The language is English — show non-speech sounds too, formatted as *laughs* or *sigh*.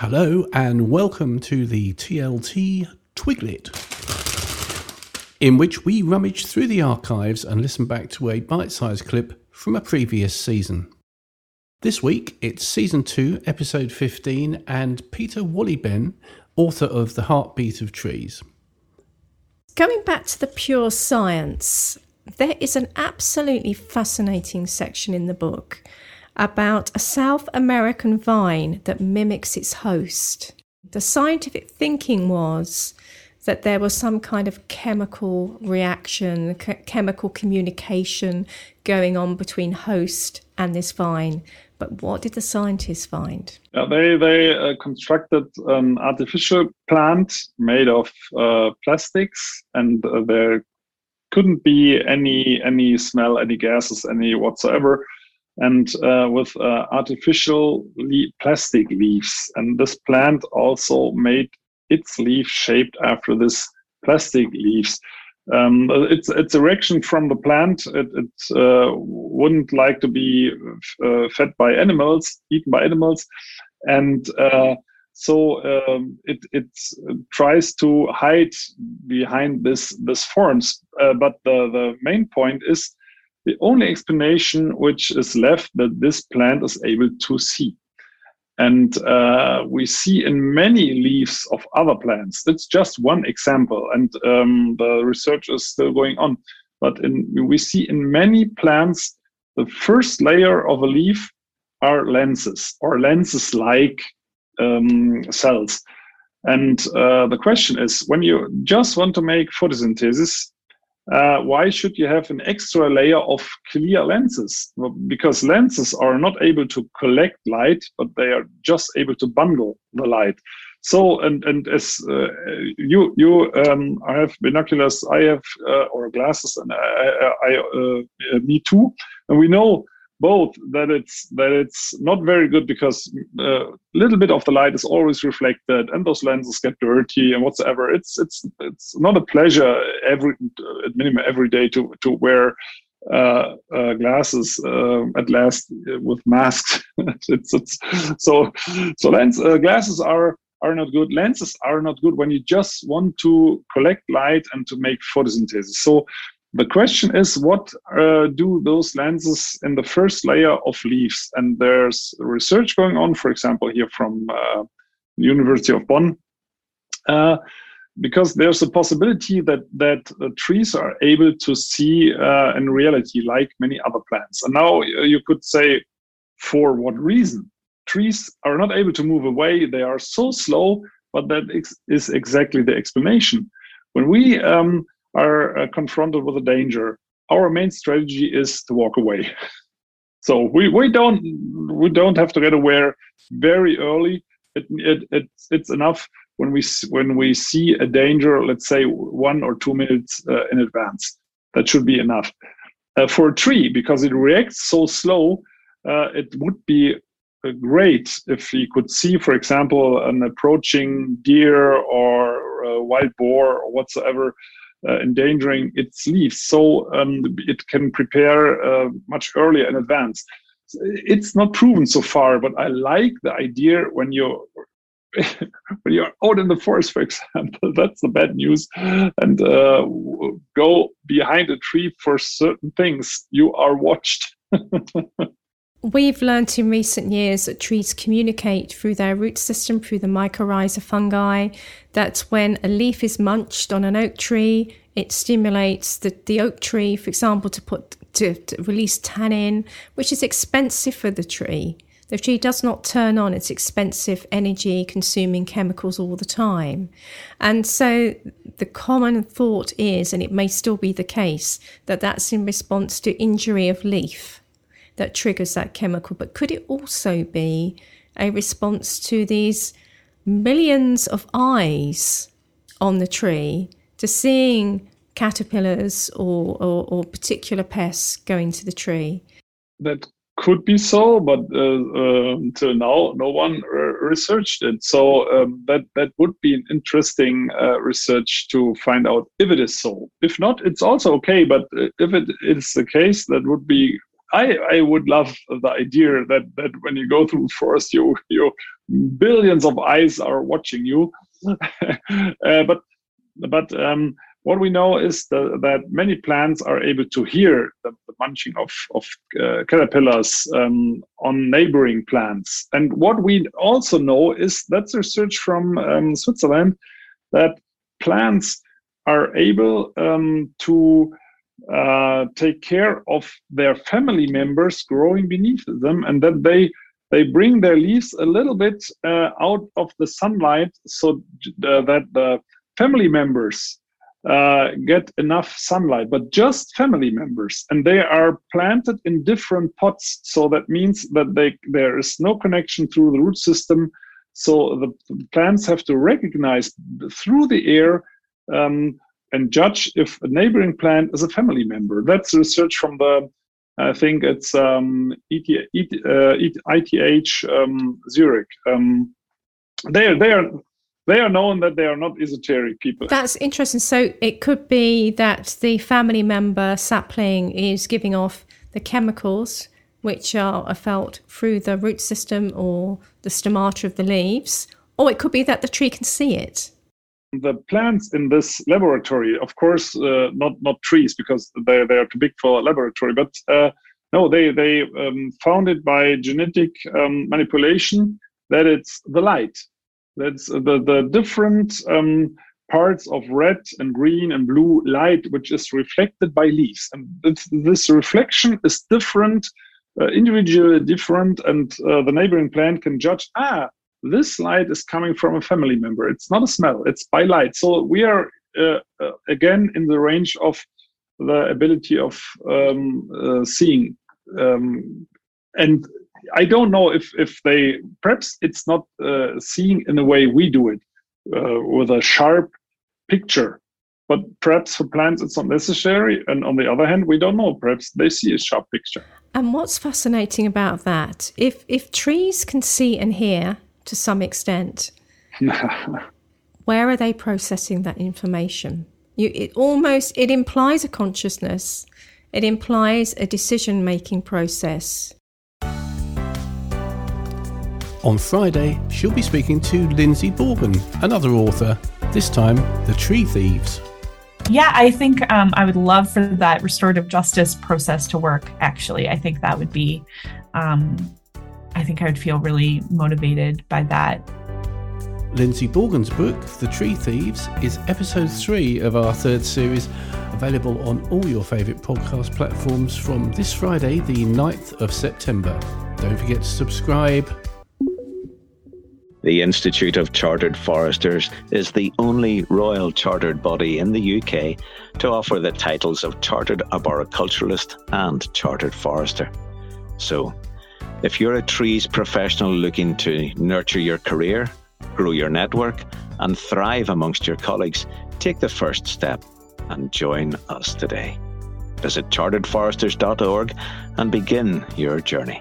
Hello and welcome to the TLT Twiglet, in which we rummage through the archives and listen back to a bite sized clip from a previous season. This week it's season 2, episode 15, and Peter Wohlleben, author of The Heartbeat of Trees. Going back to the pure science, there is an absolutely fascinating section in the book about a South American vine that mimics its host. The scientific thinking was that there was some kind of chemical reaction, chemical communication going on between host and this vine. But what did the scientists find? They they uh, constructed an artificial plant made of uh, plastics, and uh, there couldn't be any any smell, any gases, any whatsoever and uh, with uh, plastic leaves. And this plant also made its leaf shaped after this plastic leaves. Um, it's it's erection from the plant. It, it uh, wouldn't like to be uh, fed by animals, eaten by animals, and uh, so um, it it tries to hide behind this this forms. Uh, but the the main point is the only explanation which is left that this plant is able to see. And uh, we see in many leaves of other plants. That's just one example, and um, the research is still going on. But in, we see in many plants, the first layer of a leaf are lenses or lenses like um, cells. And uh, the question is when you just want to make photosynthesis, uh, why should you have an extra layer of clear lenses? Well, because lenses are not able to collect light, but they are just able to bundle the light. So, and and as uh, you you um, I have binoculars, I have uh, or glasses, and I, I, I uh, me too, and we know both that it's that it's not very good because a uh, little bit of the light is always reflected and those lenses get dirty and whatsoever. It's it's it's not a pleasure every at minimum every day to to wear uh, uh, glasses uh, at last with masks. *laughs* It's, it's so so lens uh, glasses are are not good. Lenses are not good when you just want to collect light and to make photosynthesis. So the question is, what uh, do those lenses in the first layer of leaves? And there's research going on, for example, here from uh, University of Bonn, uh, because there's a possibility that that trees are able to see uh, in reality like many other plants. And now you could say, for what reason? Trees are not able to move away; they are so slow. But that is exactly the explanation. When we um, are uh, confronted with a danger, our main strategy is to walk away. *laughs* so we, we don't we don't have to get aware very early. It, it, it's, it's enough when we when we see a danger, let's say one or two minutes uh, in advance. That should be enough. Uh, for a tree, because it reacts so slow, uh, it would be uh, great if you could see, for example, an approaching deer or wild boar or whatsoever uh, endangering its leaves. So um, it can prepare uh, much earlier in advance. It's not proven so far, but I like the idea when you're *laughs* when you're out in the forest, for example, *laughs* that's the bad news, and uh, go behind a tree for certain things, you are watched. *laughs* We've learned in recent years that trees communicate through their root system, through the mycorrhiza fungi, that when a leaf is munched on an oak tree, it stimulates the, the oak tree, for example, to put to, to release tannin, which is expensive for the tree. The tree does not turn on its expensive energy consuming chemicals all the time. And so the common thought is, and it may still be the case, that that's in response to injury of leaf that triggers that chemical. But could it also be a response to these millions of eyes on the tree to seeing caterpillars or, or, or particular pests going to the tree? That could be so, but uh, uh, until now, no one researched it. So um, that that would be an interesting uh, research to find out if it is so. If not, it's also okay. But uh, if it is the case, that would be I, I would love the idea that that when you go through forest, you you billions of eyes are watching you. *laughs* uh, but but um, what we know is the, that many plants are able to hear the, the munching of, of uh, caterpillars um, on neighboring plants. And what we also know is that's research from um, Switzerland that plants are able um, to uh, take care of their family members growing beneath them and that they they bring their leaves a little bit uh, out of the sunlight so uh, that the family members uh, get enough sunlight, but just family members, and they are planted in different pots. So that means that they there is no connection through the root system. So the plants have to recognize through the air um, and judge if a neighboring plant is a family member. That's research from the I think it's um, ET, uh, um, Zurich. Um, they are they are they are known that they are not esoteric people. That's interesting. So it could be that the family member sapling is giving off the chemicals which are felt through the root system or the stomata of the leaves, or it could be that the tree can see it. The plants in this laboratory, of course, uh, not not trees because they they are too big for a laboratory, but uh, no, they they um, found it by genetic um, manipulation that it's the light that's the, the different um, parts of red and green and blue light which is reflected by leaves. And this reflection is different, uh, individually different, and uh, the neighboring plant can judge, ah, this light is coming from a family member. It's not a smell, it's by light. So we are uh, uh again in the range of the ability of um, uh, seeing. Um, and I don't know if if they perhaps it's not uh, seeing in the way we do it uh, with a sharp picture, but perhaps for plants it's not necessary. And on the other hand, we don't know. Perhaps they see a sharp picture. And what's fascinating about that, if if trees can see and hear to some extent, *laughs* where are they processing that information? You, it almost it implies a consciousness. It implies a decision making process on Friday, she'll be speaking to Lyndsie Bourgon, another author, this time The Tree Thieves. Yeah, I think um, I would love for that restorative justice process to work, actually. I think that would be, um, I think I would feel really motivated by that. Lyndsie Bourgon's book, The Tree Thieves, is episode three of our third series, available on all your favourite podcast platforms from this Friday, the 9th of September. Don't forget to subscribe, the Institute of Chartered Foresters is the only royal chartered body in the UK to offer the titles of Chartered Arboriculturalist and Chartered Forester. So, if you're a trees professional looking to nurture your career, grow your network, and thrive amongst your colleagues, take the first step and join us today. Visit charteredforesters.org and begin your journey.